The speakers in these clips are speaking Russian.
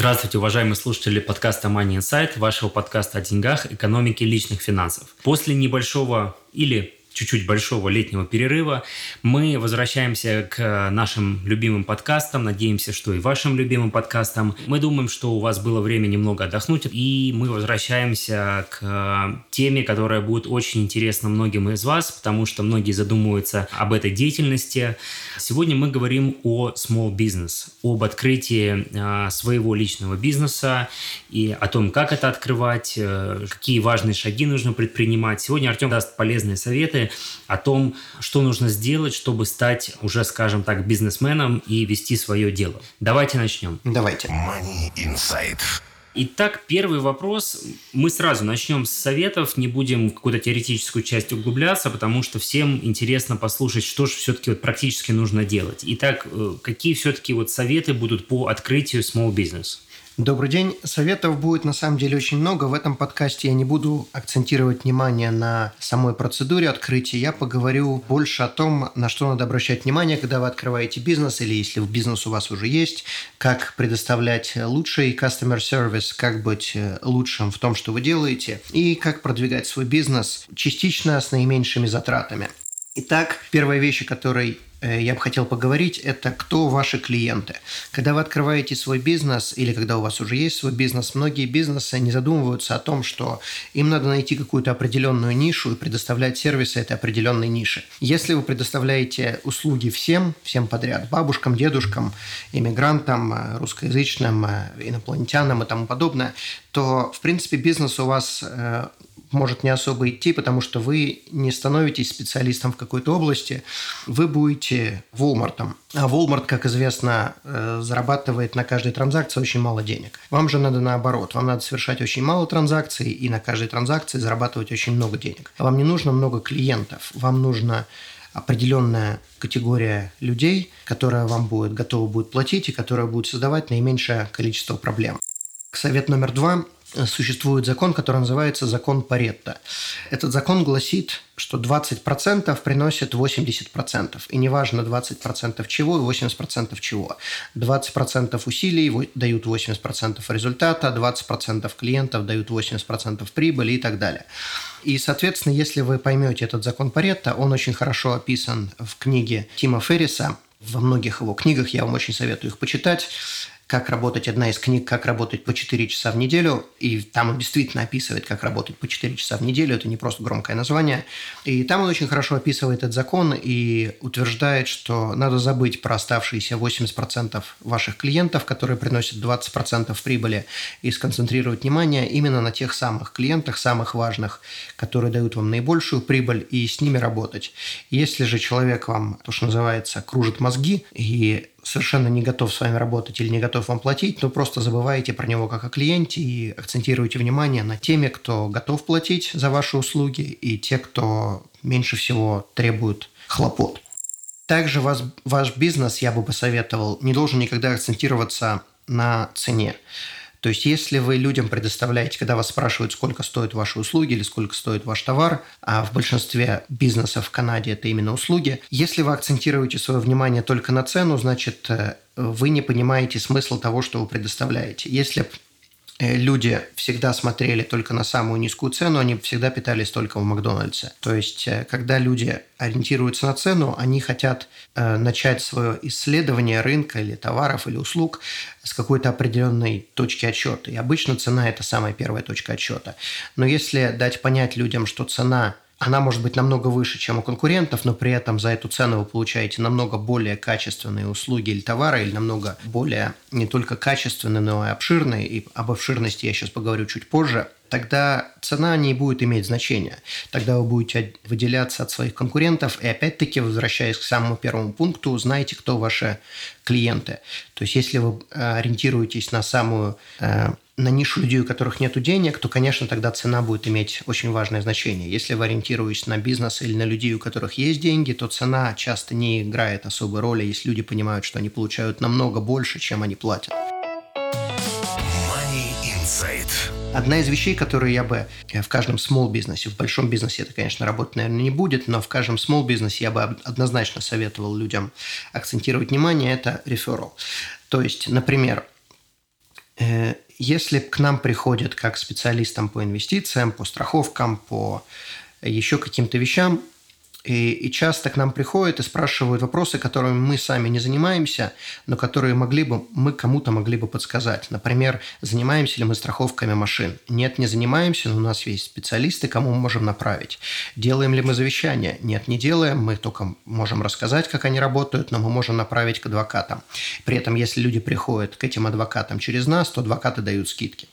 Здравствуйте, уважаемые слушатели подкаста Money Insight, вашего подкаста о деньгах, экономике личных финансов. После небольшого или чуть-чуть большого летнего перерыва. Мы возвращаемся к нашим любимым подкастам. Надеемся, что и вашим любимым подкастам. Мы думаем, что у вас было время немного отдохнуть. И мы возвращаемся к теме, которая будет очень интересна многим из вас, потому что многие задумываются об этой деятельности. Сегодня мы говорим о small business, об открытии а, своего личного бизнеса и о том, как это открывать, э, какие важные шаги нужно предпринимать. Сегодня Артем даст полезные советы советы о том, что нужно сделать, чтобы стать уже, скажем так, бизнесменом и вести свое дело. Давайте начнем. Давайте. Money Inside. Итак, первый вопрос. Мы сразу начнем с советов, не будем в какую-то теоретическую часть углубляться, потому что всем интересно послушать, что же все-таки вот практически нужно делать. Итак, э, какие все-таки вот советы будут по открытию small business? Добрый день. Советов будет на самом деле очень много. В этом подкасте я не буду акцентировать внимание на самой процедуре открытия. Я поговорю больше о том, на что надо обращать внимание, когда вы открываете бизнес или если в бизнес у вас уже есть, как предоставлять лучший customer service, как быть лучшим в том, что вы делаете, и как продвигать свой бизнес частично с наименьшими затратами. Итак, первая вещь, о которой Э, я бы хотел поговорить, это кто ваши клиенты. Когда вы открываете свой бизнес или когда у вас уже есть свой бизнес, многие бизнесы не задумываются о том, что им надо найти какую-то определенную нишу и предоставлять сервисы этой определенной ниши. Если вы предоставляете услуги всем, всем подряд, бабушкам, дедушкам, иммигрантам, э, русскоязычным, э, инопланетянам и тому подобное, то, в принципе, бизнес у вас может не особо идти, потому что вы не становитесь специалистом в какой-то области, вы будете Walmart. А Walmart, как известно, э, зарабатывает на каждой транзакции очень мало денег. Вам же надо наоборот. Вам надо совершать очень мало транзакций и на каждой транзакции зарабатывать очень много денег. Вам не нужно много клиентов. Вам нужно определенная категория людей, которая вам будет готова будет платить и которая будет создавать наименьшее количество проблем. Совет номер два существует закон, который называется закон Паретта. Этот закон гласит, что 20% приносит 80%. И неважно 20% чего и 80% чего. 20% усилий дают 80% результата, 20% клиентов дают 80% прибыли и так далее. И, соответственно, если вы поймете этот закон Паретта, он очень хорошо описан в книге Тима Ферриса. Во многих его книгах я вам очень советую их почитать как работать, одна из книг «Как работать по 4 часа в неделю», и там он действительно описывает, как работать по 4 часа в неделю, это не просто громкое название, и там он очень хорошо описывает этот закон и утверждает, что надо забыть про оставшиеся 80% ваших клиентов, которые приносят 20% прибыли, и сконцентрировать внимание именно на тех самых клиентах, самых важных, которые дают вам наибольшую прибыль, и с ними работать. Если же человек вам, то, что называется, кружит мозги, и совершенно не готов с вами работать или не готов вам платить, то просто забываете про него как о клиенте и акцентируете внимание на теме, кто готов платить за ваши услуги и те, кто меньше всего требует хлопот. Также вас, ваш бизнес, я бы посоветовал, не должен никогда акцентироваться на цене. То есть, если вы людям предоставляете, когда вас спрашивают, сколько стоят ваши услуги или сколько стоит ваш товар, а в большинстве бизнесов в Канаде это именно услуги, если вы акцентируете свое внимание только на цену, значит, э, вы не понимаете смысла того, что вы предоставляете. Если люди всегда смотрели только на самую низкую цену, они всегда питались только в Макдональдсе. То есть, э, когда люди ориентируются на цену, они хотят э, начать свое исследование рынка или товаров или услуг с какой-то определенной точки отсчета. И обычно цена – это самая первая точка отсчета. Но если дать понять людям, что цена – она может быть намного выше, чем у конкурентов, но при этом за эту цену вы получаете намного более качественные услуги или товары, или намного более не только качественные, но и обширные. И об обширности я сейчас поговорю чуть позже тогда цена не будет иметь значения. Тогда вы будете выделяться от своих конкурентов. И опять-таки, возвращаясь к самому первому пункту, знаете, кто ваши клиенты. То есть, если вы э, ориентируетесь на самую э, на нишу людей, у которых нет денег, то, конечно, тогда цена будет иметь очень важное значение. Если вы ориентируетесь на бизнес или на людей, у которых есть деньги, то цена часто не играет особой роли, если люди понимают, что они получают намного больше, чем они платят. Money Insight. Одна из вещей, которые я бы в каждом small бизнесе, в большом бизнесе это, конечно, работать, наверное, не будет, но в каждом small бизнесе я бы однозначно советовал людям акцентировать внимание, это referral. То есть, например, э, если к нам приходят как специалистам по инвестициям, по страховкам, по еще каким-то вещам, и, и часто к нам приходят и спрашивают вопросы, которыми мы сами не занимаемся, но которые могли бы, мы кому-то могли бы подсказать. Например, занимаемся ли мы страховками машин? Нет, не занимаемся, но у нас есть специалисты, кому мы можем направить. Делаем ли мы завещание? Нет, не делаем. Мы только можем рассказать, как они работают, но мы можем направить к адвокатам. При этом, если люди приходят к этим адвокатам через нас, то адвокаты дают скидки.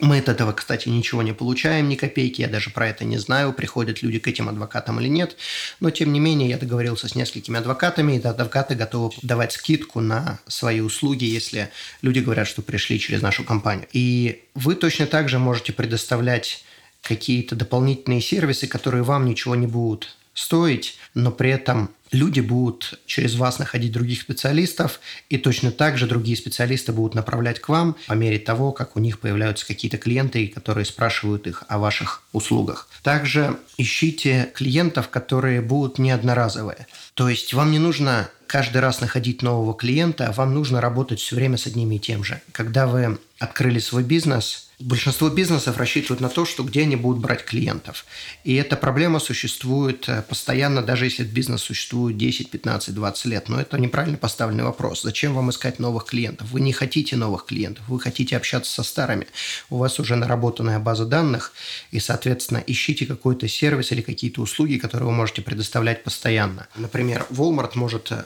Мы от этого, кстати, ничего не получаем, ни копейки, я даже про это не знаю, приходят люди к этим адвокатам или нет. Но, тем не менее, я договорился с несколькими адвокатами, и адвокаты готовы давать скидку на свои услуги, если люди говорят, что пришли через нашу компанию. И вы точно так же можете предоставлять какие-то дополнительные сервисы, которые вам ничего не будут стоить, но при этом люди будут через вас находить других специалистов, и точно так же другие специалисты будут направлять к вам по мере того, как у них появляются какие-то клиенты, которые спрашивают их о ваших услугах. Также ищите клиентов, которые будут не одноразовые. То есть вам не нужно каждый раз находить нового клиента, вам нужно работать все время с одними и тем же. Когда вы открыли свой бизнес, Большинство бизнесов рассчитывают на то, что где они будут брать клиентов. И эта проблема существует э, постоянно, даже если бизнес существует 10, 15, 20 лет. Но это неправильно поставленный вопрос. Зачем вам искать новых клиентов? Вы не хотите новых клиентов, вы хотите общаться со старыми. У вас уже наработанная база данных, и, соответственно, ищите какой-то сервис или какие-то услуги, которые вы можете предоставлять постоянно. Например, Walmart может э,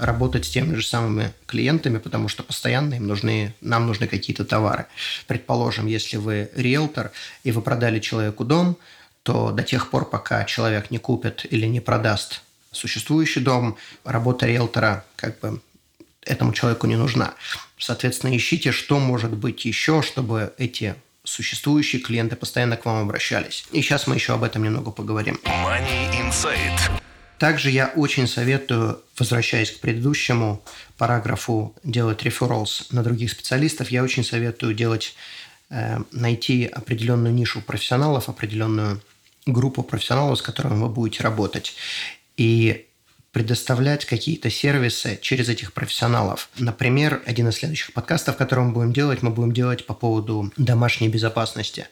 работать с теми же самыми клиентами, потому что постоянно им нужны, нам нужны какие-то товары. Предположим, если вы риэлтор и вы продали человеку дом, то до тех пор, пока человек не купит или не продаст существующий дом, работа риэлтора как бы этому человеку не нужна. Соответственно, ищите, что может быть еще, чтобы эти существующие клиенты постоянно к вам обращались. И сейчас мы еще об этом немного поговорим. Money Insight. Также я очень советую, возвращаясь к предыдущему параграфу, делать referrals на других специалистов. Я очень советую делать Э, найти определенную нишу профессионалов, определенную группу профессионалов, с которыми вы будете работать. И предоставлять какие-то сервисы через этих профессионалов. Например, один из следующих подкастов, который мы будем делать, мы будем делать по поводу домашней безопасности.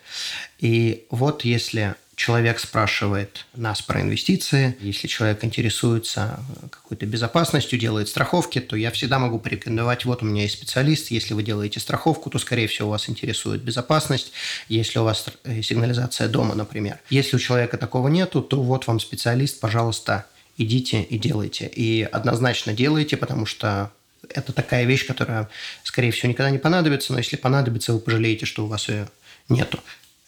И вот если человек спрашивает нас про инвестиции, если человек интересуется какой-то безопасностью, делает страховки, то я всегда могу порекомендовать, вот у меня есть специалист, если вы делаете страховку, то, скорее всего, вас интересует безопасность, если у вас сигнализация дома, например. Если у человека такого нету, то вот вам специалист, пожалуйста, идите и делайте. И однозначно делайте, потому что это такая вещь, которая, скорее всего, никогда не понадобится, но если понадобится, вы пожалеете, что у вас ее нету.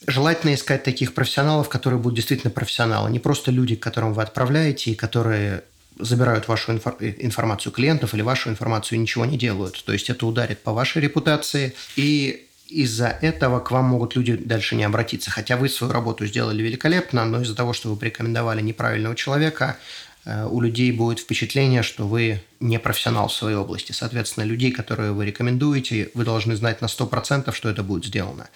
Желательно искать таких профессионалов, которые будут действительно профессионалы, не просто люди, к которым вы отправляете, и которые забирают вашу инфор- информацию клиентов или вашу информацию и ничего не делают. То есть это ударит по вашей репутации, и из-за этого к вам могут люди дальше не обратиться. Хотя вы свою работу сделали великолепно, но из-за того, что вы порекомендовали неправильного человека, Э, у людей будет впечатление, что вы не профессионал в своей области. Соответственно, людей, которые вы рекомендуете, вы должны знать на 100%, что это будет сделано.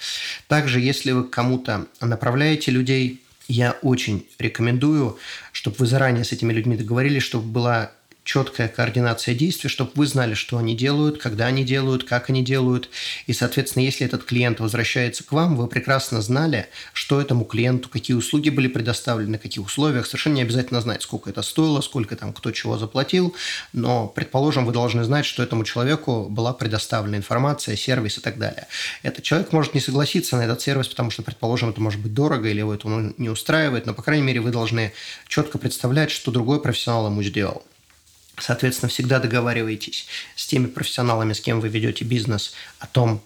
Также, если вы кому-то направляете людей, я очень рекомендую, чтобы вы заранее с этими людьми договорились, чтобы была четкая координация действий, чтобы вы знали, что они делают, когда они делают, как они делают. И, соответственно, если этот клиент возвращается к вам, вы прекрасно знали, что этому клиенту, какие услуги были предоставлены, на каких условиях. Совершенно не обязательно знать, сколько это стоило, сколько там кто чего заплатил. Но, предположим, вы должны знать, что этому человеку была предоставлена информация, сервис и так далее. Этот человек может не согласиться на этот сервис, потому что, предположим, это может быть дорого или его это не устраивает, но, по крайней мере, вы должны четко представлять, что другой профессионал ему сделал. Соответственно, всегда договаривайтесь с теми профессионалами, с кем вы ведете бизнес, о том,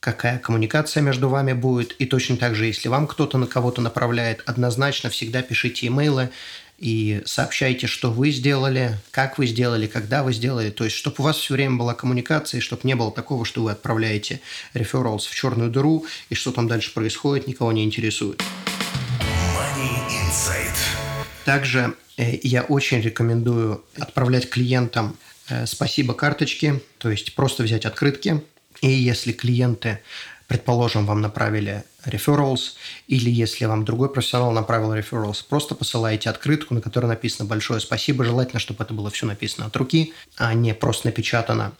какая коммуникация между вами будет. И точно так же, если вам кто-то на кого-то направляет, однозначно всегда пишите имейлы и сообщайте, что вы сделали, как вы сделали, когда вы сделали. То есть, чтобы у вас все время была коммуникация, и чтобы не было такого, что вы отправляете referrals в черную дыру, и что там дальше происходит, никого не интересует. Money Insight. Также э, я очень рекомендую отправлять клиентам э, спасибо карточки, то есть просто взять открытки. И если клиенты предположим, вам направили referrals, или если вам другой профессионал направил referrals, просто посылаете открытку, на которой написано большое спасибо. Желательно, чтобы это было все написано от руки, а не просто напечатано.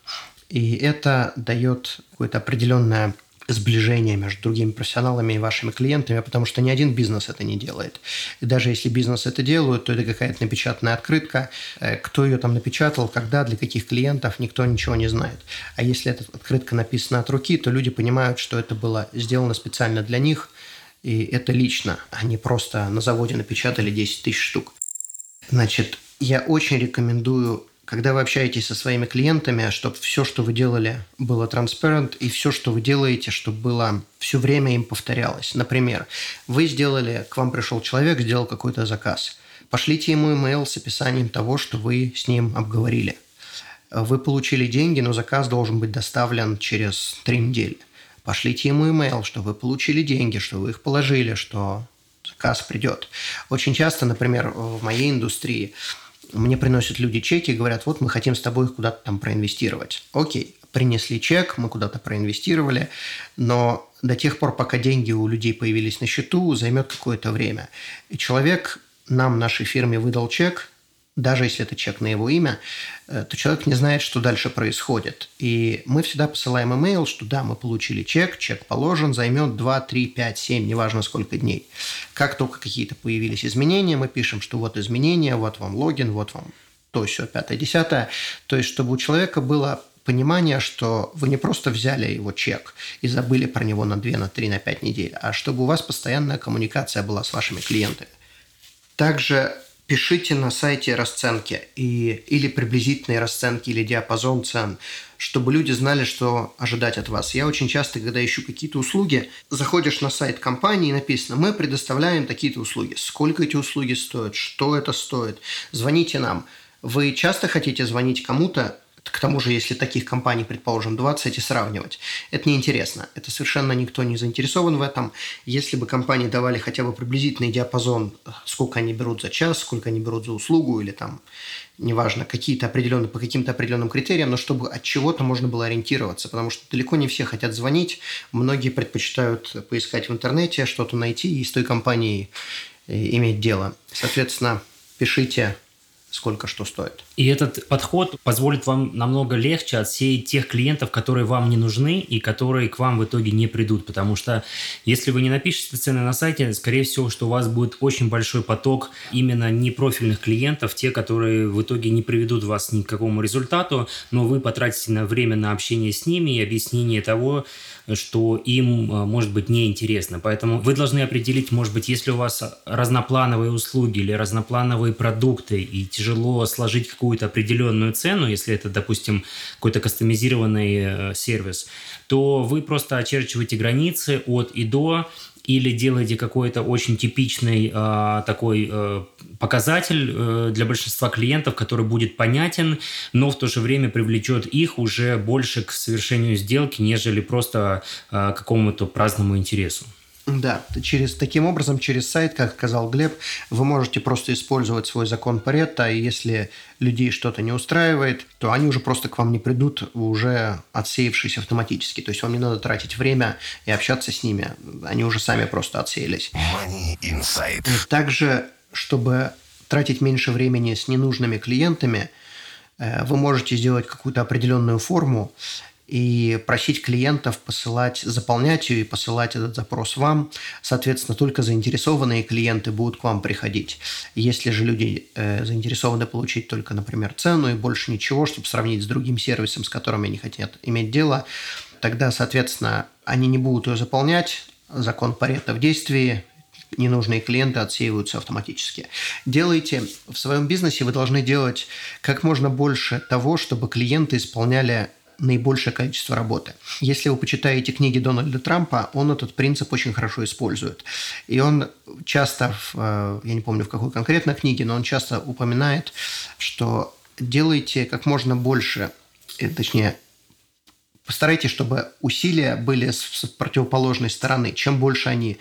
И это дает какое-то определенное сближение между другими профессионалами и вашими клиентами, потому что ни один бизнес это не делает. И даже если бизнес это делает, то это какая-то напечатанная открытка. Э, кто ее там напечатал, когда, для каких клиентов, никто ничего не знает. А если эта открытка написана от руки, то люди понимают, что это было сделано специально для них, и это лично, а не просто на заводе напечатали 10 тысяч штук. Значит, я очень рекомендую когда вы общаетесь со своими клиентами, чтобы все, что вы делали, было transparent, и все, что вы делаете, чтобы было все время им повторялось. Например, вы сделали, к вам пришел человек, сделал какой-то заказ. Пошлите ему email с описанием того, что вы с ним обговорили. Вы получили деньги, но заказ должен быть доставлен через три недели. Пошлите ему email, что вы получили деньги, что вы их положили, что заказ придет. Очень часто, например, в моей индустрии мне приносят люди чеки и говорят, вот мы хотим с тобой куда-то там проинвестировать. Окей, принесли чек, мы куда-то проинвестировали, но до тех пор, пока деньги у людей появились на счету, займет какое-то время. И человек нам, нашей фирме, выдал чек, даже если это чек на его имя, э, то человек не знает, что дальше происходит. И мы всегда посылаем имейл, что да, мы получили чек, чек положен, займет 2, 3, 5, 7, неважно сколько дней. Как только какие-то появились изменения, мы пишем, что вот изменения, вот вам логин, вот вам то, все, пятое, десятое. То есть, чтобы у человека было понимание, что вы не просто взяли его чек и забыли про него на 2, на 3, на 5 недель, а чтобы у вас постоянная коммуникация была с вашими клиентами. Также пишите на сайте расценки и, или приблизительные расценки, или диапазон цен, чтобы люди знали, что ожидать от вас. Я очень часто, когда ищу какие-то услуги, заходишь на сайт компании и написано, мы предоставляем такие-то услуги. Сколько эти услуги стоят, что это стоит, звоните нам. Вы часто хотите звонить кому-то, к тому же, если таких компаний, предположим, 20, и сравнивать, это неинтересно. Это совершенно никто не заинтересован в этом. Если бы компании давали хотя бы приблизительный диапазон, сколько они берут за час, сколько они берут за услугу, или там, неважно, какие-то определенные, по каким-то определенным критериям, но чтобы от чего-то можно было ориентироваться, потому что далеко не все хотят звонить, многие предпочитают поискать в интернете, что-то найти и с той компанией э, иметь дело. Соответственно, пишите сколько что стоит. И этот подход позволит вам намного легче отсеять тех клиентов, которые вам не нужны и которые к вам в итоге не придут. Потому что если вы не напишете цены на сайте, скорее всего, что у вас будет очень большой поток именно непрофильных клиентов, те, которые в итоге не приведут вас ни к какому результату, но вы потратите на время на общение с ними и объяснение того, что им э, может быть неинтересно. Поэтому вы должны определить, может быть, если у вас разноплановые услуги или разноплановые продукты и тяжело сложить какую-то определенную цену, если это, допустим, какой-то кастомизированный э, сервис, то вы просто очерчиваете границы от и до, или делаете какой-то очень типичный э, такой э, показатель э, для большинства клиентов, который будет понятен, но в то же время привлечет их уже больше к совершению сделки, нежели просто э, какому-то праздному интересу. Да, через, таким образом, через сайт, как сказал Глеб, вы можете просто использовать свой закон Паретта, и если людей что-то не устраивает, то они уже просто к вам не придут, уже отсеявшись автоматически. То есть вам не надо тратить время и общаться с ними. Они уже сами просто отсеялись. Money Insight. Также, чтобы тратить меньше времени с ненужными клиентами, э, вы можете сделать какую-то определенную форму, и просить клиентов посылать, заполнять ее и посылать этот запрос вам. Соответственно, только заинтересованные клиенты будут к вам приходить. Если же люди э, заинтересованы получить только, например, цену и больше ничего, чтобы сравнить с другим сервисом, с которым они хотят иметь дело, тогда, соответственно, они не будут ее заполнять, закон Паретта в действии, ненужные клиенты отсеиваются автоматически. Делайте в своем бизнесе, вы должны делать как можно больше того, чтобы клиенты исполняли наибольшее количество работы. Если вы почитаете книги Дональда Трампа, он этот принцип очень хорошо использует. И он часто, в, я не помню в какой конкретно книге, но он часто упоминает, что делайте как можно больше, точнее, Постарайтесь, чтобы усилия были с противоположной стороны. Чем больше они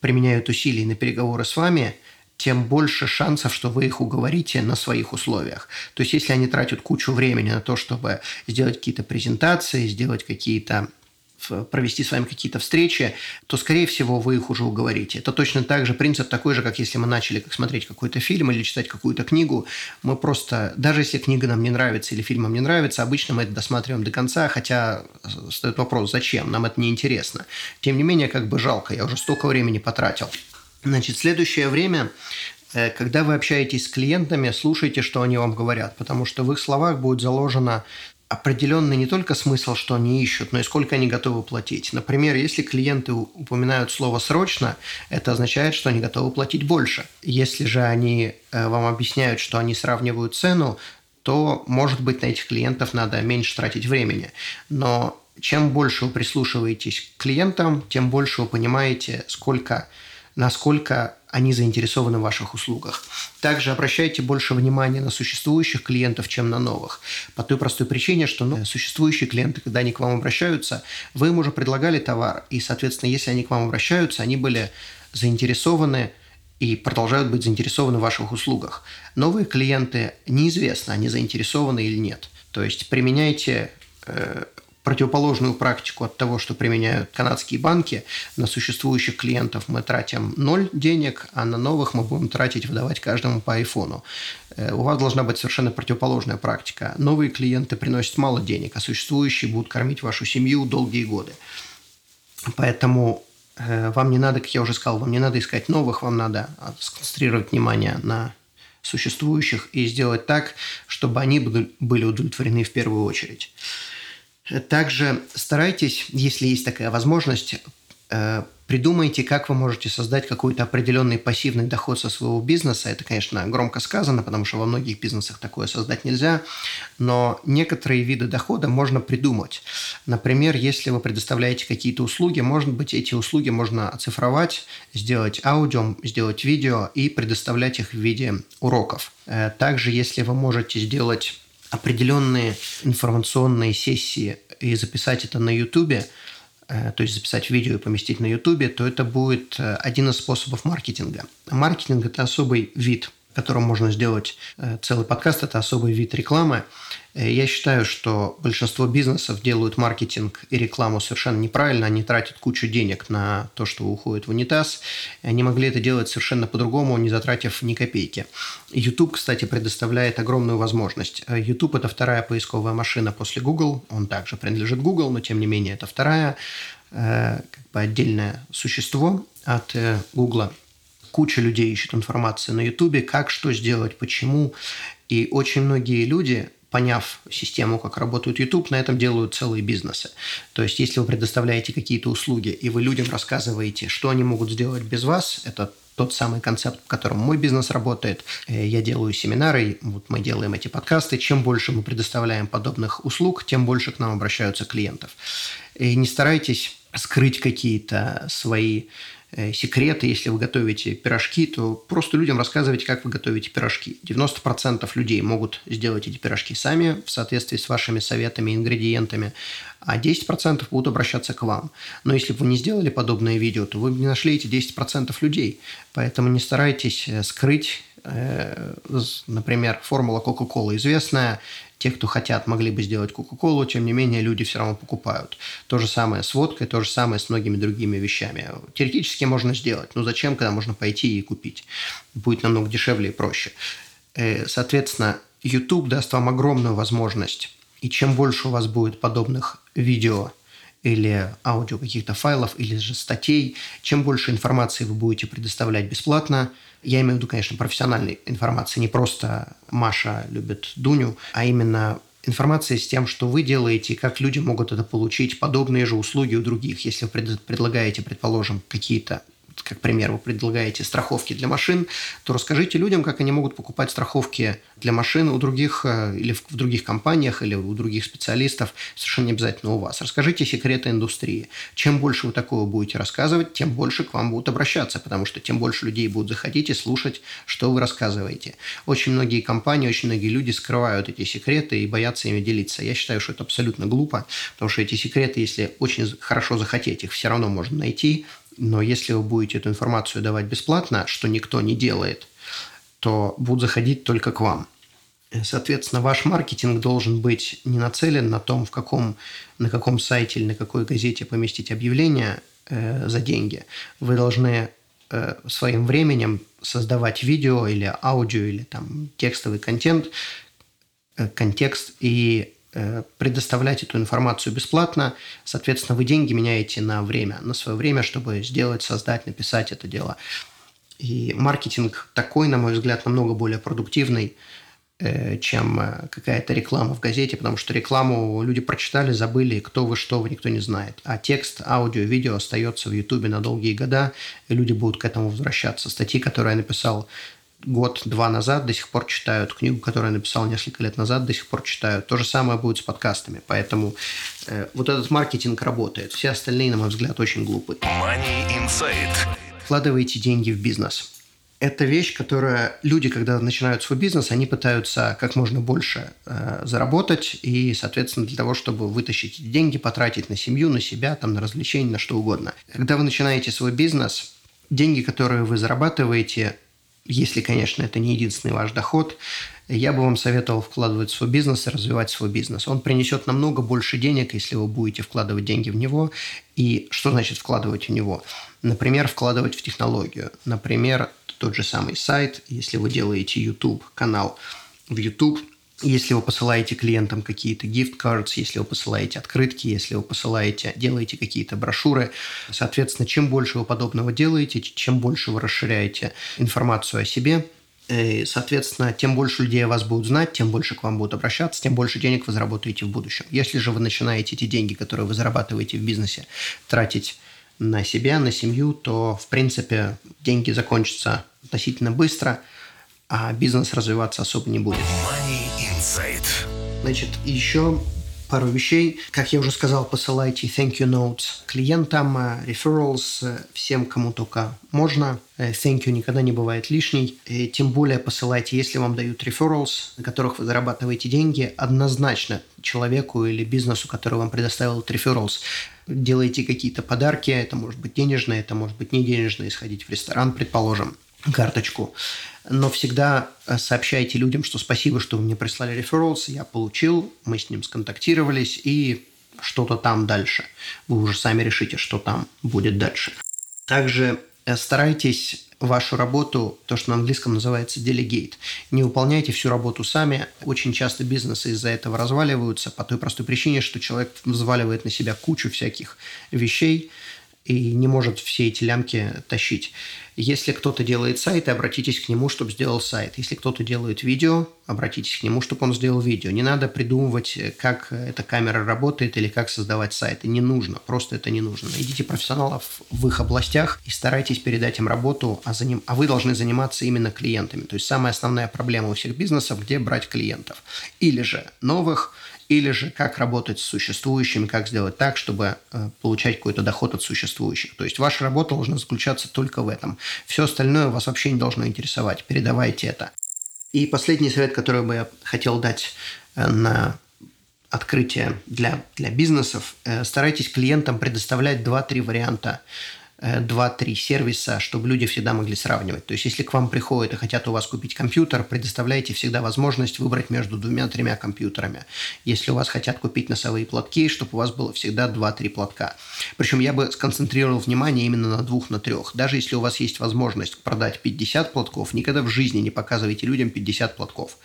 применяют усилий на переговоры с вами, тем больше шансов, что вы их уговорите на своих условиях. То есть, если они тратят кучу времени на то, чтобы сделать какие-то презентации, сделать какие-то провести с вами какие-то встречи, то, скорее всего, вы их уже уговорите. Это точно так же принцип такой же, как если мы начали как смотреть какой-то фильм или читать какую-то книгу. Мы просто, даже если книга нам не нравится или фильм не нравится, обычно мы это досматриваем до конца, хотя стоит вопрос, зачем, нам это не интересно. Тем не менее, как бы жалко, я уже столько времени потратил. Значит, следующее время э, когда вы общаетесь с клиентами, слушайте, что они вам говорят, потому что в их словах будет заложено определенный не только смысл, что они ищут, но и сколько они готовы платить. Например, если клиенты упоминают слово «срочно», это означает, что они готовы платить больше. Если же они э, вам объясняют, что они сравнивают цену, то, может быть, на этих клиентов надо меньше тратить времени. Но чем больше вы прислушиваетесь к клиентам, тем больше вы понимаете, сколько, насколько они заинтересованы в ваших услугах. Также обращайте больше внимания на существующих клиентов, чем на новых. По той простой причине, что ну, существующие клиенты, когда они к вам обращаются, вы им уже предлагали товар, и, соответственно, если они к вам обращаются, они были заинтересованы и продолжают быть заинтересованы в ваших услугах. Новые клиенты неизвестно, они заинтересованы или нет. То есть применяйте э, противоположную практику от того, что применяют канадские банки. На существующих клиентов мы тратим ноль денег, а на новых мы будем тратить, выдавать каждому по айфону. Э, у вас должна быть совершенно противоположная практика. Новые клиенты приносят мало денег, а существующие будут кормить вашу семью долгие годы. Поэтому э, вам не надо, как я уже сказал, вам не надо искать новых, вам надо сконцентрировать внимание на существующих и сделать так, чтобы они были удовлетворены в первую очередь. Также старайтесь, если есть такая возможность, э, придумайте, как вы можете создать какой-то определенный пассивный доход со своего бизнеса. Это, конечно, громко сказано, потому что во многих бизнесах такое создать нельзя, но некоторые виды дохода можно придумать. Например, если вы предоставляете какие-то услуги, может быть, эти услуги можно оцифровать, сделать аудио, сделать видео и предоставлять их в виде уроков. Э, также, если вы можете сделать определенные информационные сессии и записать это на YouTube, э, то есть записать видео и поместить на YouTube, то это будет э, один из способов маркетинга. Маркетинг – это особый вид котором можно сделать э, целый подкаст, это особый вид рекламы. Э, я считаю, что большинство бизнесов делают маркетинг и рекламу совершенно неправильно. Они тратят кучу денег на то, что уходит в унитаз. Они могли это делать совершенно по-другому, не затратив ни копейки. YouTube, кстати, предоставляет огромную возможность. Э, YouTube – это вторая поисковая машина после Google. Он также принадлежит Google, но тем не менее это вторая как бы отдельное существо от Google куча людей ищет информацию на Ютубе, как что сделать, почему. И очень многие люди, поняв систему, как работает YouTube, на этом делают целые бизнесы. То есть, если вы предоставляете какие-то услуги, и вы людям рассказываете, что они могут сделать без вас, это тот самый концепт, в котором мой бизнес работает. Э, я делаю семинары, вот мы делаем эти подкасты. Чем больше мы предоставляем подобных услуг, тем больше к нам обращаются клиентов. И не старайтесь скрыть какие-то свои секреты, если вы готовите пирожки, то просто людям рассказывайте, как вы готовите пирожки. 90% людей могут сделать эти пирожки сами в соответствии с вашими советами и ингредиентами, а 10% будут обращаться к вам. Но если бы вы не сделали подобное видео, то вы не нашли эти 10% людей. Поэтому не старайтесь э, скрыть э, например, формула Coca-Cola известная, те, кто хотят, могли бы сделать Кока-Колу, тем не менее люди все равно покупают. То же самое с водкой, то же самое с многими другими вещами. Теоретически можно сделать, но зачем, когда можно пойти и купить? Будет намного дешевле и проще. Э, соответственно, YouTube даст вам огромную возможность, и чем больше у вас будет подобных видео или аудио каких-то файлов, или же статей, чем больше информации вы будете предоставлять бесплатно – я имею в виду, конечно, профессиональной информации, не просто Маша любит Дуню, а именно информация с тем, что вы делаете, как люди могут это получить, подобные же услуги у других. Если вы предлагаете, предположим, какие-то как пример, вы предлагаете страховки для машин, то расскажите людям, как они могут покупать страховки для машин у других э, или в других компаниях, или у других специалистов, совершенно не обязательно у вас. Расскажите секреты индустрии. Чем больше вы такого будете рассказывать, тем больше к вам будут обращаться, потому что тем больше людей будут заходить и слушать, что вы рассказываете. Очень многие компании, очень многие люди скрывают эти секреты и боятся ими делиться. Я считаю, что это абсолютно глупо, потому что эти секреты, если очень хорошо захотеть, их все равно можно найти, но если вы будете эту информацию давать бесплатно, что никто не делает, то будут заходить только к вам. Соответственно, ваш маркетинг должен быть не нацелен на том, в каком, на каком сайте или на какой газете поместить объявление э, за деньги. Вы должны э, своим временем создавать видео или аудио или там текстовый контент, э, контекст и Э, предоставлять эту информацию бесплатно. Соответственно, вы деньги меняете на время, на свое время, чтобы сделать, создать, написать это дело. И маркетинг такой, на мой взгляд, намного более продуктивный, э, чем э, какая-то реклама в газете, потому что рекламу люди прочитали, забыли, кто вы, что вы, никто не знает. А текст, аудио, видео остается в Ютубе на долгие года, и люди будут к этому возвращаться. Статьи, которые я написал год-два назад до сих пор читают. Книгу, которую я написал несколько лет назад, до сих пор читают. То же самое будет с подкастами. Поэтому э, вот этот маркетинг работает. Все остальные, на мой взгляд, очень глупы. Money Insight. Вкладывайте деньги в бизнес. Это вещь, которая люди, когда начинают свой бизнес, они пытаются как можно больше э, заработать и, соответственно, для того, чтобы вытащить деньги, потратить на семью, на себя, там, на развлечения, на что угодно. Когда вы начинаете свой бизнес, деньги, которые вы зарабатываете, если, конечно, это не единственный ваш доход, я бы вам советовал вкладывать в свой бизнес и развивать свой бизнес. Он принесет намного больше денег, если вы будете вкладывать деньги в него. И что значит вкладывать в него? Например, вкладывать в технологию. Например, тот же самый сайт, если вы делаете YouTube канал в YouTube – если вы посылаете клиентам какие-то gift cards, если вы посылаете открытки, если вы посылаете, делаете какие-то брошюры, соответственно, чем больше вы подобного делаете, чем больше вы расширяете информацию о себе, и, э, соответственно, тем больше людей о вас будут знать, тем больше к вам будут обращаться, тем больше денег вы заработаете в будущем. Если же вы начинаете эти деньги, которые вы зарабатываете в бизнесе, тратить на себя, на семью, то, в принципе, деньги закончатся относительно быстро – а бизнес развиваться особо не будет. Money Insight. Значит, еще пару вещей. Как я уже сказал, посылайте thank you notes клиентам, э, referrals э, всем, кому только можно. Э, thank you никогда не бывает лишний. И тем более посылайте, если вам дают referrals, на которых вы зарабатываете деньги, однозначно человеку или бизнесу, который вам предоставил этот referrals, делайте какие-то подарки. Это может быть денежные, это может быть не денежные, сходить в ресторан, предположим, карточку но всегда э, сообщайте людям, что спасибо, что вы мне прислали referrals, я получил, мы с ним сконтактировались, и что-то там дальше. Вы уже сами решите, что там будет дальше. Также э, старайтесь вашу работу, то, что на английском называется delegate. Не выполняйте всю работу сами. Очень часто бизнесы из-за этого разваливаются по той простой причине, что человек взваливает на себя кучу всяких вещей и не может все эти лямки тащить. Если кто-то делает сайт, обратитесь к нему, чтобы сделал сайт. Если кто-то делает видео, обратитесь к нему, чтобы он сделал видео. Не надо придумывать, как эта камера работает или как создавать сайты. Не нужно, просто это не нужно. Найдите профессионалов в их областях и старайтесь передать им работу, а, за ним, а вы должны заниматься именно клиентами. То есть самая основная проблема у всех бизнесов, где брать клиентов. Или же новых, или же как работать с существующими, как сделать так, чтобы э, получать какой-то доход от существующих. То есть ваша работа должна заключаться только в этом. Все остальное вас вообще не должно интересовать. Передавайте это. И последний совет, который бы я хотел дать э, на открытие для, для бизнесов, э, старайтесь клиентам предоставлять 2-3 варианта 2-3 сервиса, чтобы люди всегда могли сравнивать. То есть, если к вам приходят и хотят у вас купить компьютер, предоставляйте всегда возможность выбрать между двумя-тремя компьютерами. Если у вас хотят купить носовые платки, чтобы у вас было всегда 2-3 платка. Причем я бы сконцентрировал внимание именно на двух, на трех. Даже если у вас есть возможность продать 50 платков, никогда в жизни не показывайте людям 50 платков.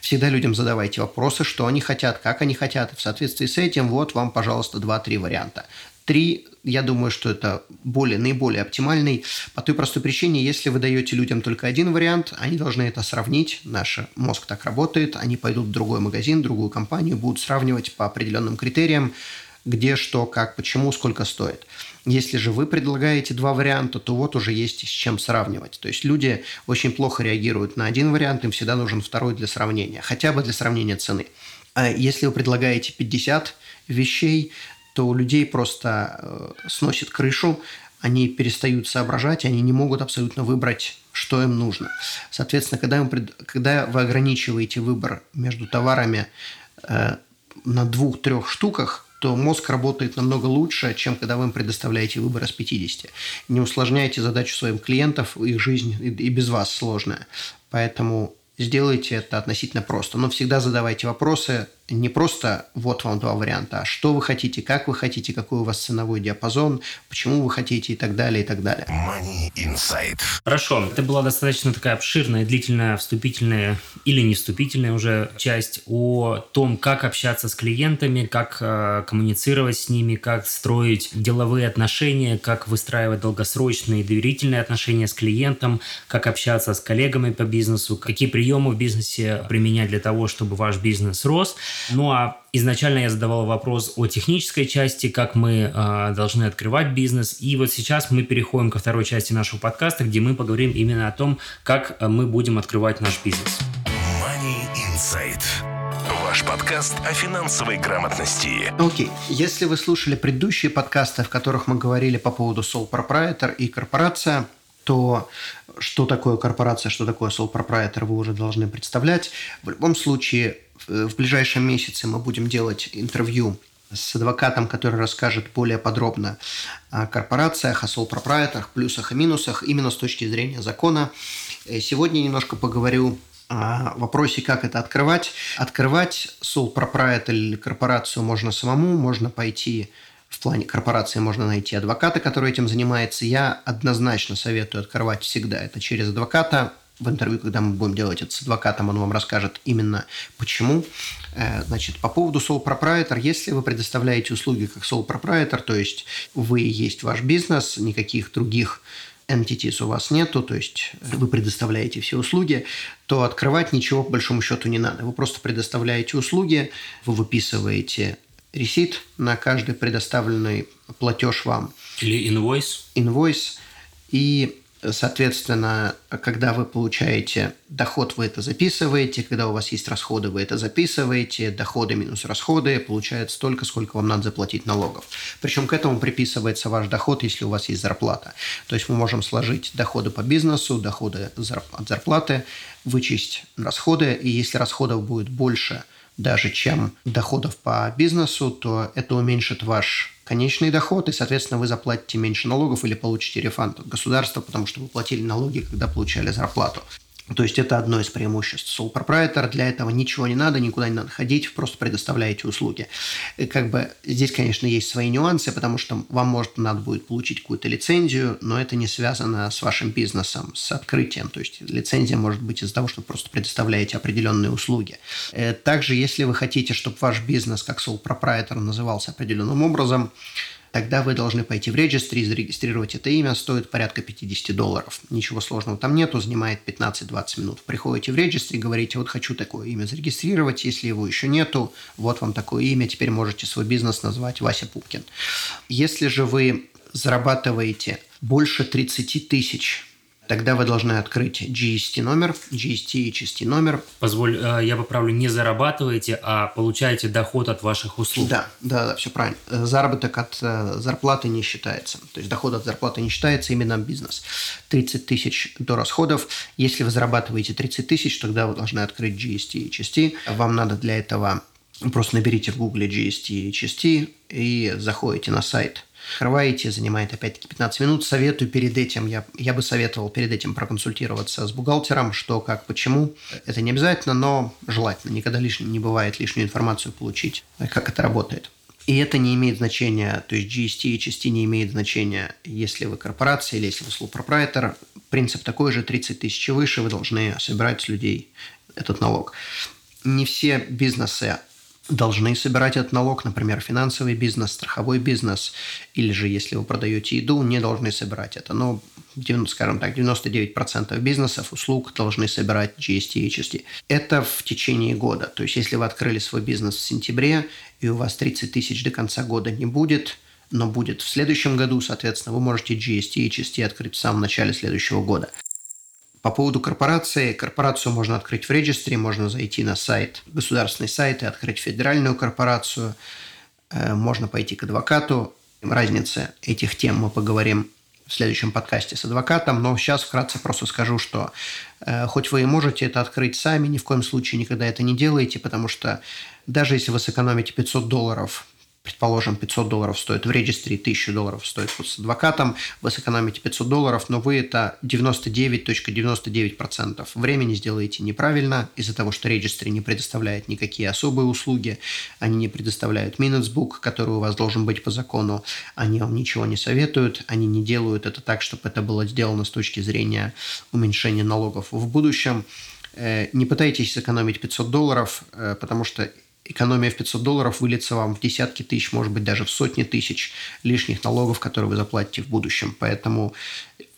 Всегда людям задавайте вопросы, что они хотят, как они хотят. И в соответствии с этим вот вам, пожалуйста, 2-3 варианта. Три, я думаю, что это более, наиболее оптимальный по той простой причине, если вы даете людям только один вариант, они должны это сравнить, наш мозг так работает, они пойдут в другой магазин, другую компанию, будут сравнивать по определенным критериям, где, что, как, почему, сколько стоит. Если же вы предлагаете два варианта, то вот уже есть с чем сравнивать. То есть люди очень плохо реагируют на один вариант, им всегда нужен второй для сравнения, хотя бы для сравнения цены. А если вы предлагаете 50 вещей, то у людей просто э, сносит крышу, они перестают соображать, они не могут абсолютно выбрать, что им нужно. Соответственно, когда вы, когда вы ограничиваете выбор между товарами э, на двух-трех штуках, то мозг работает намного лучше, чем когда вы им предоставляете выбор из 50. Не усложняйте задачу своим клиентов, их жизнь и без вас сложная. Поэтому сделайте это относительно просто. Но всегда задавайте вопросы, не просто вот вам два варианта, а что вы хотите, как вы хотите, какой у вас ценовой диапазон, почему вы хотите и так далее, и так далее. Money Insight. Хорошо, это была достаточно такая обширная, длительная, вступительная или не вступительная уже часть о том, как общаться с клиентами, как э, коммуницировать с ними, как строить деловые отношения, как выстраивать долгосрочные доверительные отношения с клиентом, как общаться с коллегами по бизнесу, какие приемы в бизнесе применять для того, чтобы ваш бизнес рос – ну а изначально я задавал вопрос о технической части, как мы э, должны открывать бизнес. И вот сейчас мы переходим ко второй части нашего подкаста, где мы поговорим именно о том, как мы будем открывать наш бизнес. Money Insight. Ваш подкаст о финансовой грамотности. Окей. Okay. Если вы слушали предыдущие подкасты, в которых мы говорили по поводу sole proprietor и корпорация, то что такое корпорация, что такое sole proprietor, вы уже должны представлять. В любом случае, в ближайшем месяце мы будем делать интервью с адвокатом, который расскажет более подробно о корпорациях, о sole плюсах и минусах, именно с точки зрения закона. Э, сегодня немножко поговорю о вопросе, как это открывать. Открывать sole proprietor корпорацию можно самому, можно пойти в плане корпорации можно найти адвоката, который этим занимается. Я однозначно советую открывать всегда это через адвоката в интервью, когда мы будем делать это с адвокатом, он вам расскажет именно почему. Э, значит, по поводу sole proprietor, если вы предоставляете услуги как sole proprietor, то есть вы есть ваш бизнес, никаких других entities у вас нету, то есть вы предоставляете все услуги, то открывать ничего по большому счету не надо. Вы просто предоставляете услуги, вы выписываете ресит на каждый предоставленный платеж вам. Или инвойс. Инвойс. И Соответственно, когда вы получаете доход, вы это записываете, когда у вас есть расходы, вы это записываете, доходы минус расходы, получается столько, сколько вам надо заплатить налогов. Причем к этому приписывается ваш доход, если у вас есть зарплата. То есть мы можем сложить доходы по бизнесу, доходы от зарплаты, вычесть расходы, и если расходов будет больше даже чем доходов по бизнесу, то это уменьшит ваш конечный доход, и, соответственно, вы заплатите меньше налогов или получите рефанд от государства, потому что вы платили налоги, когда получали зарплату. То есть это одно из преимуществ Sole Proprietor. Для этого ничего не надо, никуда не надо ходить, просто предоставляете услуги. И как бы здесь, конечно, есть свои нюансы, потому что вам, может, надо будет получить какую-то лицензию, но это не связано с вашим бизнесом, с открытием. То есть лицензия может быть из-за того, что вы просто предоставляете определенные услуги. Э, также, если вы хотите, чтобы ваш бизнес как Sole Proprietor назывался определенным образом, тогда вы должны пойти в регистр и зарегистрировать это имя. Стоит порядка 50 долларов. Ничего сложного там нету, занимает 15-20 минут. Приходите в и говорите, вот хочу такое имя зарегистрировать, если его еще нету, вот вам такое имя, теперь можете свой бизнес назвать Вася Пупкин. Если же вы зарабатываете больше 30 тысяч Тогда вы должны открыть GST номер, GST и HST номер. Позволь, э, я поправлю, не зарабатываете, а получаете доход от ваших услуг. Да, да, да, все правильно. Э, заработок от э, зарплаты не считается. То есть доход от зарплаты не считается, именно бизнес. 30 тысяч до расходов. Если вы зарабатываете 30 тысяч, тогда вы должны открыть GST и HST. Вам надо для этого просто наберите в гугле GST и HST и заходите на сайт Открываете, занимает опять-таки 15 минут. Советую перед этим, я, я бы советовал перед этим проконсультироваться с бухгалтером, что, как, почему. Это не обязательно, но желательно. Никогда лишним не бывает лишнюю информацию получить, как это работает. И это не имеет значения, то есть GST и HST не имеет значения, если вы корпорация или если вы proprietor. Принцип такой же, 30 тысяч выше, вы должны собирать с людей этот налог. Не все бизнесы должны собирать этот налог, например, финансовый бизнес, страховой бизнес, или же если вы продаете еду, не должны собирать это. Но скажем так, 99% бизнесов, услуг должны собирать GST и HST. Это в течение года. То есть, если вы открыли свой бизнес в сентябре, и у вас 30 тысяч до конца года не будет, но будет в следующем году, соответственно, вы можете GST и HST открыть в самом начале следующего года. По поводу корпорации. Корпорацию можно открыть в регистре, можно зайти на сайт, государственный сайт и открыть федеральную корпорацию. Э, можно пойти к адвокату. Разница этих тем мы поговорим в следующем подкасте с адвокатом, но сейчас вкратце просто скажу, что э, хоть вы и можете это открыть сами, ни в коем случае никогда это не делайте, потому что даже если вы сэкономите 500 долларов предположим, 500 долларов стоит в регистре, 1000 долларов стоит с адвокатом, вы сэкономите 500 долларов, но вы это 99.99% времени сделаете неправильно из-за того, что регистре не предоставляет никакие особые услуги, они не предоставляют minutes book, который у вас должен быть по закону, они вам ничего не советуют, они не делают это так, чтобы это было сделано с точки зрения уменьшения налогов в будущем. Э, не пытайтесь сэкономить 500 долларов, э, потому что экономия в 500 долларов выльется вам в десятки тысяч, может быть, даже в сотни тысяч лишних налогов, которые вы заплатите в будущем. Поэтому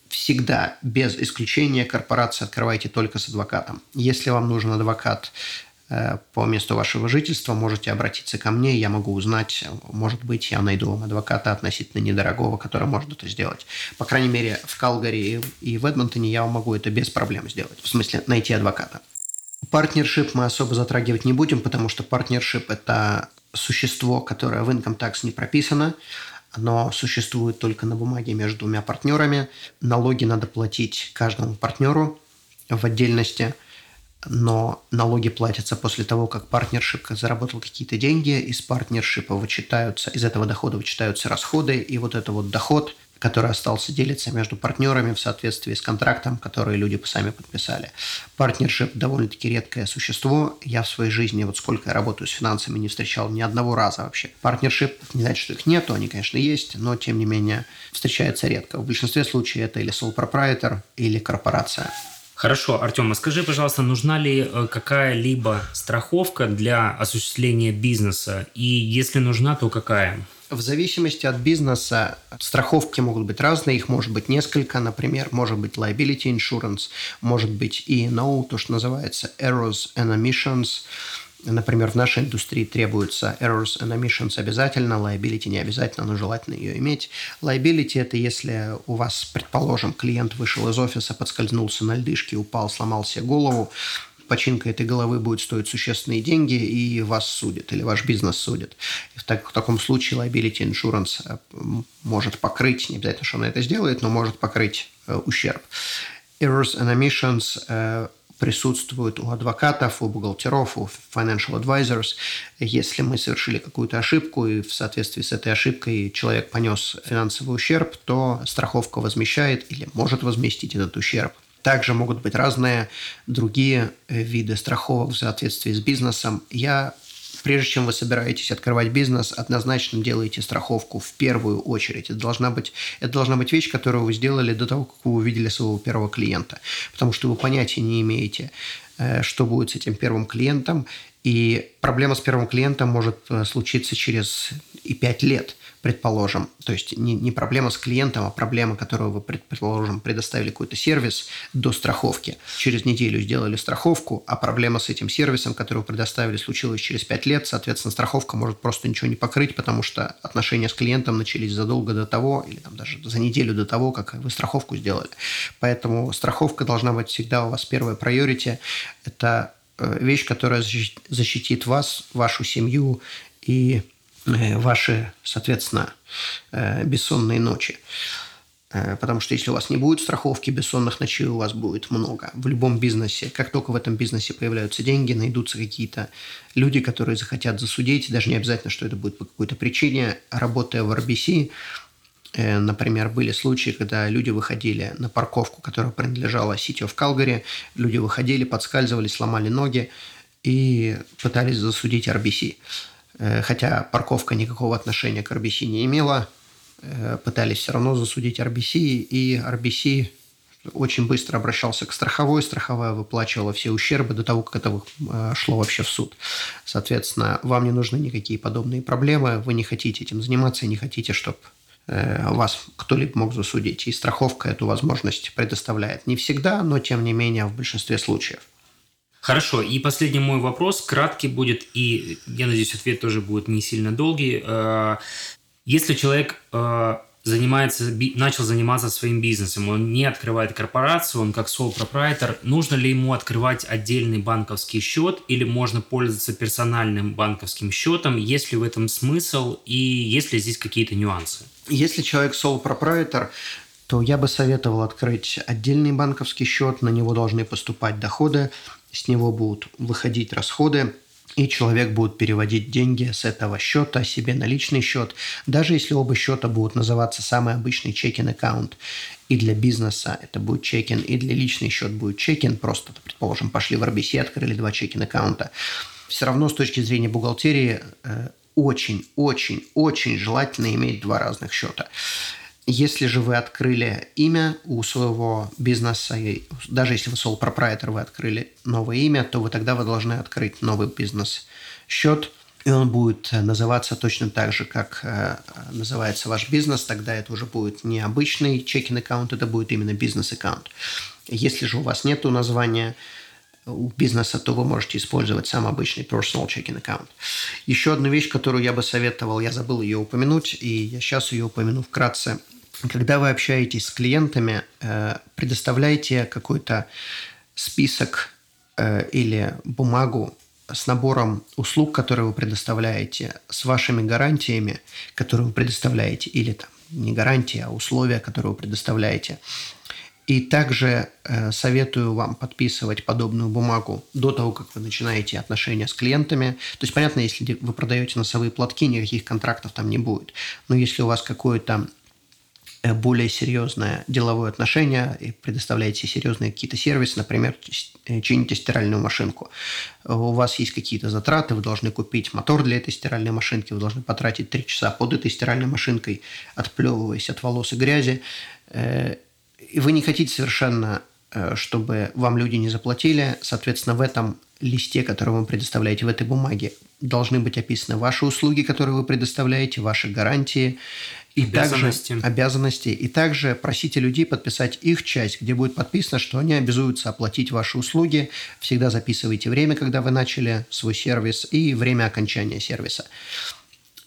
всегда, без исключения, корпорации открывайте только с адвокатом. Если вам нужен адвокат э, по месту вашего жительства, можете обратиться ко мне, я могу узнать, может быть, я найду вам адвоката относительно недорогого, который может это сделать. По крайней мере, в Калгари и в Эдмонтоне я вам могу это без проблем сделать, в смысле найти адвоката. Партнершип мы особо затрагивать не будем, потому что партнершип – это существо, которое в Income Tax не прописано. Оно существует только на бумаге между двумя партнерами. Налоги надо платить каждому партнеру в отдельности, но налоги платятся после того, как партнершип заработал какие-то деньги, из партнершипа вычитаются, из этого дохода вычитаются расходы, и вот это вот доход который остался делиться между партнерами в соответствии с контрактом, который люди сами подписали. Партнершип – довольно-таки редкое существо. Я в своей жизни, вот сколько я работаю с финансами, не встречал ни одного раза вообще. Партнершип, не значит, что их нету, они, конечно, есть, но, тем не менее, встречается редко. В большинстве случаев это или sole proprietor, или корпорация. Хорошо, Артем, а скажи, пожалуйста, нужна ли э, какая-либо страховка для осуществления бизнеса? И если нужна, то какая? В зависимости от бизнеса страховки могут быть разные, их может быть несколько. Например, может быть liability insurance, может быть E&O, то, что называется errors and omissions. Например, в нашей индустрии требуется errors and omissions обязательно, liability не обязательно, но желательно ее иметь. Liability – это если у вас, предположим, клиент вышел из офиса, подскользнулся на льдышке, упал, сломал себе голову, починка этой головы будет стоить существенные деньги, и вас судят, или ваш бизнес судит. И в, так, в таком случае liability insurance э, может покрыть, не обязательно, что он это сделает, но может покрыть э, ущерб. Errors and omissions э, присутствуют у адвокатов, у бухгалтеров, у financial advisors. Если мы совершили какую-то ошибку, и в соответствии с этой ошибкой человек понес финансовый ущерб, то страховка возмещает или может возместить этот ущерб. Также могут быть разные другие виды страховок в соответствии с бизнесом. Я прежде чем вы собираетесь открывать бизнес, однозначно делайте страховку в первую очередь. Это должна быть, это должна быть вещь, которую вы сделали до того, как вы увидели своего первого клиента. Потому что вы понятия не имеете, э, что будет с этим первым клиентом. И проблема с первым клиентом может э, случиться через и пять лет – предположим, то есть не, не проблема с клиентом, а проблема, которую вы, предположим, предоставили какой-то сервис до страховки. Через неделю сделали страховку, а проблема с этим сервисом, который вы предоставили, случилась через 5 лет, соответственно, страховка может просто ничего не покрыть, потому что отношения с клиентом начались задолго до того, или там даже за неделю до того, как вы страховку сделали. Поэтому страховка должна быть всегда у вас первое priority. Это э, вещь, которая защитит вас, вашу семью и ваши, соответственно, э, бессонные ночи. Э, потому что если у вас не будет страховки, бессонных ночей у вас будет много. В любом бизнесе, как только в этом бизнесе появляются деньги, найдутся какие-то люди, которые захотят засудить, даже не обязательно, что это будет по какой-то причине. Работая в RBC, например, были случаи, когда люди выходили на парковку, которая принадлежала City of Calgary, люди выходили, подскальзывались, сломали ноги и пытались засудить RBC. Э, хотя парковка никакого отношения к RBC не имела, э, пытались все равно засудить RBC, и RBC очень быстро обращался к страховой, страховая выплачивала все ущербы до того, как это э, шло вообще в суд. Соответственно, вам не нужны никакие подобные проблемы, вы не хотите этим заниматься, не хотите, чтобы вас кто-либо мог засудить. И страховка эту возможность предоставляет. Не всегда, но тем не менее в большинстве случаев. Хорошо, и последний мой вопрос, краткий будет, и я надеюсь, ответ тоже будет не сильно долгий. Э, если человек э, занимается, начал заниматься своим бизнесом, он не открывает корпорацию, он как sole proprietor, нужно ли ему открывать отдельный банковский счет или можно пользоваться персональным банковским счетом, есть ли в этом смысл и есть ли здесь какие-то нюансы? Если человек sole proprietor, то я бы советовал открыть отдельный банковский счет, на него должны поступать доходы, с него будут выходить расходы, и человек будет переводить деньги с этого счета себе на личный счет, даже если оба счета будут называться самый обычный чекин аккаунт. И для бизнеса это будет чекин, и для личный счет будет чекин. Просто, предположим, пошли в RBC, открыли два чекин аккаунта. Все равно с точки зрения бухгалтерии очень-очень-очень э, желательно иметь два разных счета. Если же вы открыли имя у своего бизнеса, даже если вы sole proprietor, вы открыли новое имя, то вы тогда вы должны открыть новый бизнес-счет, и он будет называться точно так же, как э, называется ваш бизнес, тогда это уже будет не обычный чекин аккаунт, это будет именно бизнес-аккаунт. Если же у вас нет названия у бизнеса, то вы можете использовать сам обычный personal checking account. Еще одна вещь, которую я бы советовал, я забыл ее упомянуть, и я сейчас ее упомяну вкратце – когда вы общаетесь с клиентами, э, предоставляйте какой-то список э, или бумагу с набором услуг, которые вы предоставляете, с вашими гарантиями, которые вы предоставляете, или там не гарантии, а условия, которые вы предоставляете. И также э, советую вам подписывать подобную бумагу до того, как вы начинаете отношения с клиентами. То есть, понятно, если вы продаете носовые платки, никаких контрактов там не будет. Но если у вас какое-то более серьезное деловое отношение и предоставляете серьезные какие-то сервисы, например, э, чините стиральную машинку. У вас есть какие-то затраты, вы должны купить мотор для этой стиральной машинки, вы должны потратить 3 часа под этой стиральной машинкой, отплевываясь от волос и грязи. Э, и вы не хотите совершенно, чтобы вам люди не заплатили. Соответственно, в этом листе, который вы предоставляете в этой бумаге, должны быть описаны ваши услуги, которые вы предоставляете, ваши гарантии, и обязанности. Также, обязанности. И также просите людей подписать их часть, где будет подписано, что они обязуются оплатить ваши услуги. Всегда записывайте время, когда вы начали свой сервис, и время окончания сервиса.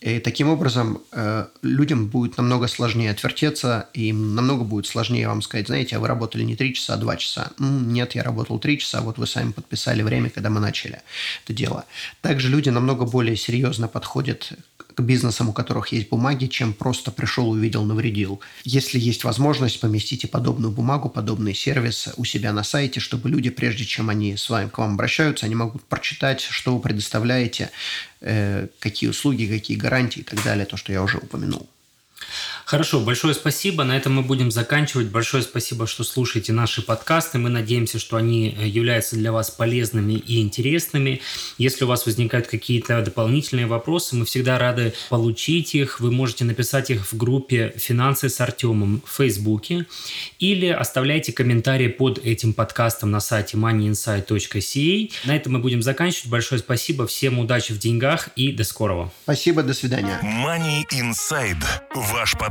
И таким образом э, людям будет намного сложнее отвертеться, и им намного будет сложнее вам сказать, знаете, а вы работали не 3 часа, а 2 часа. Нет, я работал 3 часа, вот вы сами подписали время, когда мы начали это дело. Также люди намного более серьезно подходят к бизнесам, у которых есть бумаги, чем просто пришел, увидел, навредил. Если есть возможность, поместите подобную бумагу, подобный сервис у себя на сайте, чтобы люди, прежде чем они с вами к вам обращаются, они могут прочитать, что вы предоставляете, э, какие услуги, какие гарантии и так далее, то, что я уже упомянул. Хорошо, большое спасибо. На этом мы будем заканчивать. Большое спасибо, что слушаете наши подкасты. Мы надеемся, что они э, являются для вас полезными и интересными. Если у вас возникают какие-то дополнительные вопросы, мы всегда рады получить их. Вы можете написать их в группе «Финансы с Артемом» в Фейсбуке или оставляйте комментарии под этим подкастом на сайте moneyinsight.ca. На этом мы будем заканчивать. Большое спасибо. Всем удачи в деньгах и до скорого. Спасибо, до свидания. Money Inside. Ваш подкаст